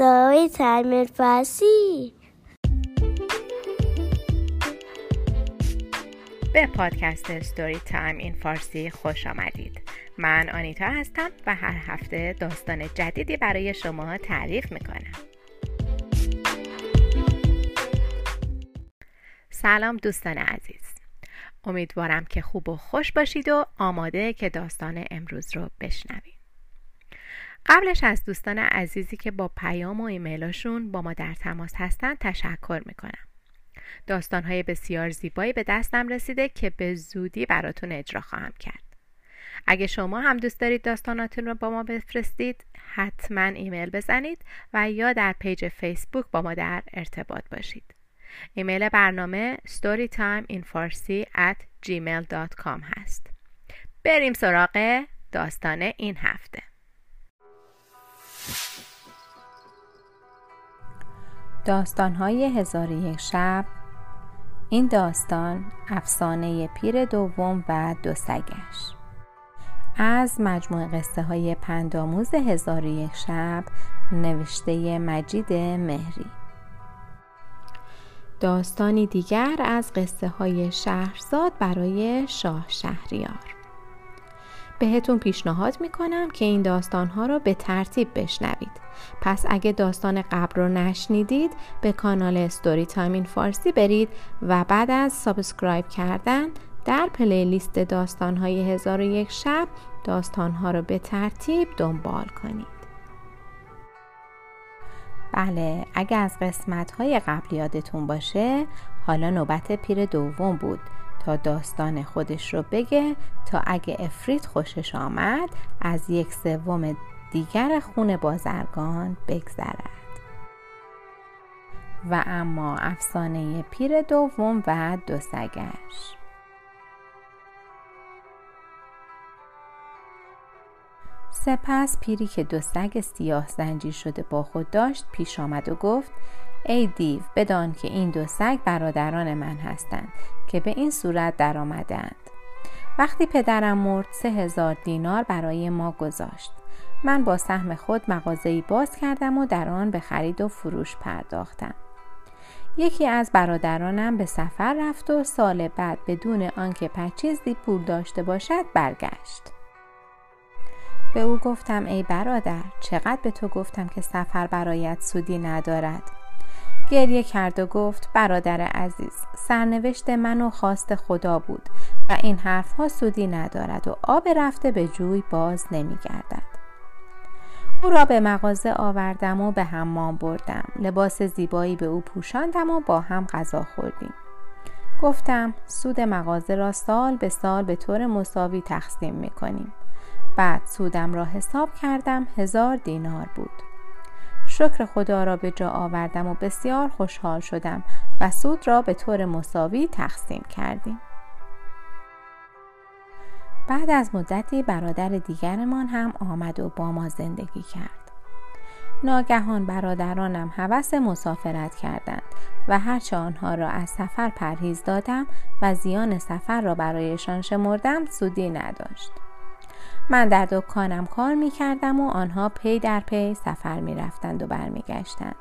Story Time Farsi به پادکست Story Time in Farsi خوش آمدید. من آنیتا هستم و هر هفته داستان جدیدی برای شما تعریف می‌کنم. سلام دوستان عزیز. امیدوارم که خوب و خوش باشید و آماده که داستان امروز رو بشنوید. قبلش از دوستان عزیزی که با پیام و ایمیلاشون با ما در تماس هستن تشکر می‌کنم. داستانهای بسیار زیبایی به دستم رسیده که به زودی براتون اجرا خواهم کرد. اگه شما هم دوست دارید داستاناتون رو با ما بفرستید حتما ایمیل بزنید و یا در page فیسبوک با ما در ارتباط باشید. ایمیل برنامه storytimeinfarsi at gmail.com هست. بریم سراغ داستان این هفته. داستانهای هزار یک شب. این داستان افسانه پیر دوم و دو سگش. از مجموع قصه های پنداموز هزار یک شب نوشته مجید مهری. داستانی دیگر از قصه های شهرزاد برای شاه شهریار. بهتون پیشنهاد می‌کنم که این داستانها رو به ترتیب بشنوید. پس اگه داستان قبل رو نشنیدید به کانال Story Time in Farsi برید و بعد از subscribe کردن در playlist داستانهای هزار یک شب داستانها رو به ترتیب دنبال کنید. بله اگه از قسمت های قبل یادتون باشه حالا نوبت پیر دوم بود. تا داستان خودش رو بگه تا اگه افرید خوشش آمد از یک سوم دیگر خون بازرگان بگذرد. و اما افسانه پیر دوم و دو سگش. سپس پیری که دو سگ سیاه زنجیر شده با خود داشت پیش آمد و گفت ای دیو بدان که این دو سگ برادران من هستند که به این صورت درآمدند. وقتی پدرم مرد سه هزار دینار برای ما گذاشت. من با سهم خود مغازه‌ای باز کردم و در آن به خرید و فروش پرداختم. یکی از برادرانم به سفر رفت و سال بعد بدون آنکه پچیزی پول داشته باشد برگشت. به او گفتم ای برادر چقدر به تو گفتم که سفر برایت سودی ندارد؟ گریه کرد و گفت برادر عزیز سرنوشت من و خواست خدا بود و این حرفها سودی ندارد و آب رفته به جوی باز نمی گردد. او را به مغازه آوردم و به حمام بردم. لباس زیبایی به او پوشاندم و با هم غذا خوردیم. گفتم سود مغازه را سال به سال به طور مساوی تقسیم می کنیم بعد سودم را حساب کردم هزار دینار بود. شکر خدا را به جا آوردم و بسیار خوشحال شدم و سود را به طور مساوی تقسیم کردیم. بعد از مدتی برادر دیگرمان هم آمد و با ما زندگی کرد. ناگهان برادرانم هوس مسافرت کردند و هرچه آنها را از سفر پرهیز دادم و زیان سفر را برایشان شمردم سودی نداشت. من در دکانم کار می کردم و آنها پی در پی سفر می رفتند و برمیگشتند.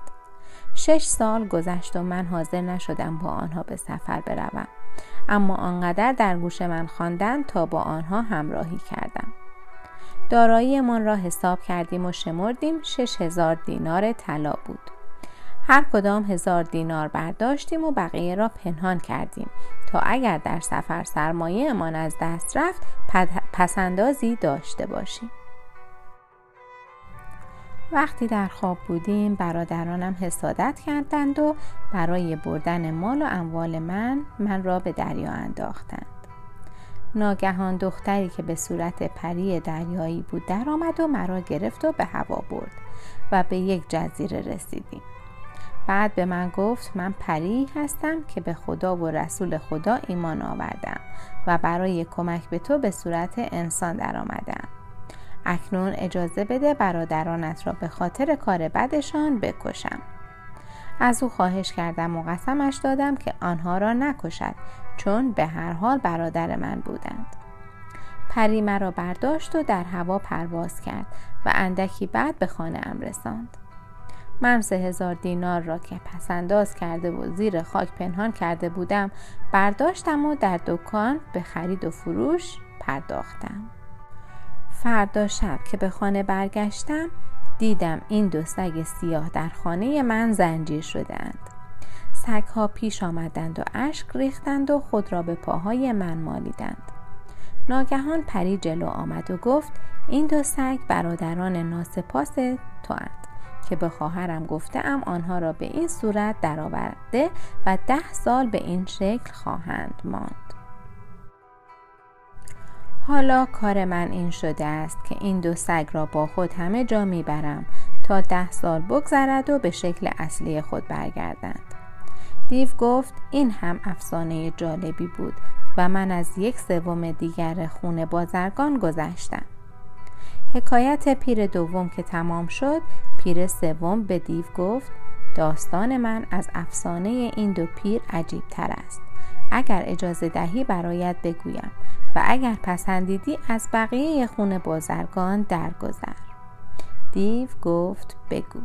شش سال گذشت و من حاضر نشدم با آنها به سفر بروم. اما آنقدر در گوش من خواندند تا با آنها همراهی کردم. داراییمان را حساب کردیم و شمردیم شش هزار دینار طلا بود. هر کدام هزار دینار برداشتیم و بقیه را پنهان کردیم. تا اگر در سفر سرمایه امان از دست رفت پسندازی داشته باشیم. وقتی در خواب بودیم برادرانم حسادت کردند و برای بردن مال و اموال من من را به دریا انداختند. ناگهان دختری که به صورت پری دریایی بود درآمد و مرا گرفت و به هوا برد و به یک جزیره رسیدیم. بعد به من گفت من پری هستم که به خدا و رسول خدا ایمان آوردم و برای کمک به تو به صورت انسان درآمدم. اکنون اجازه بده برادرانت را به خاطر کار بدشان بکشم. از او خواهش کردم و قسمش دادم که آنها را نکشد چون به هر حال برادر من بودند. پری مرا برداشت و در هوا پرواز کرد و اندکی بعد به خانه ام رساند. من سه هزار دینار را که پسنداز کرده و زیر خاک پنهان کرده بودم برداشتم و در دکان به خرید و فروش پرداختم. فردا شب که به خانه برگشتم دیدم این دو سگ سیاه در خانه من زنجیر شدند. سگها پیش آمدند و اشک ریختند و خود را به پاهای من مالیدند. ناگهان پری جلو آمد و گفت این دو سگ برادران ناسپاس تو اند. که به خواهرم گفته ام آنها را به این صورت درآورده و ده سال به این شکل خواهند ماند. حالا کار من این شده است که این دو سگ را با خود همه جا می‌برم تا ده سال بگذرد و به شکل اصلی خود برگردند. دیو گفت این هم افسانه جالبی بود و من از یک سوم دیگر خونه بازرگان گذشتم. حکایت پیر دوم که تمام شد پیر سوم به دیو گفت داستان من از افسانه این دو پیر عجیب تر است. اگر اجازه دهی برایت بگویم و اگر پسندیدی از بقیه خونه بازرگان درگذر. دیو گفت بگو.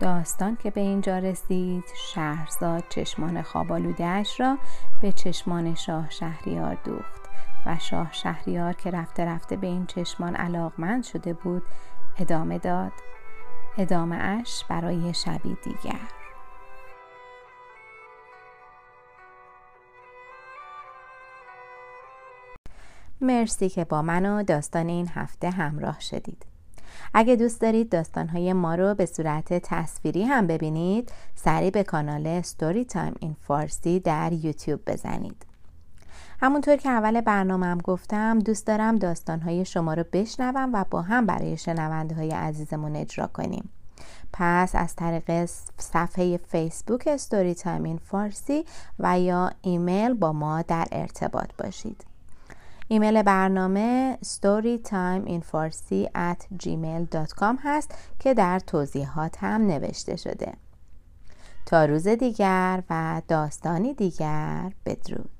داستان که به اینجا رسید شهرزاد چشمان خوابالودهاش را به چشمان شاه شهریار دوخت. و شاه شهریار که رفته رفته به این چشمان علاقمند شده بود ادامه داد. ادامه اش برای شبی دیگر. مرسی که با من و داستان این هفته همراه شدید. اگه دوست دارید داستانهای ما رو به صورت تصویری هم ببینید سریع به کانال Story Time in Farsi در یوتیوب بزنید. همونطور که اول برنامهم گفتم دوست دارم داستانهای شما رو بشنوم و با هم برای شنونده های عزیزمون اجرا کنیم. پس از طریق صفحه فیسبوک Story Time in Farsi و یا ایمیل با ما در ارتباط باشید. ایمیل برنامه storytimeinfarsi at gmail.com هست که در توضیحات هم نوشته شده. تا روز دیگر و داستانی دیگر بدرود.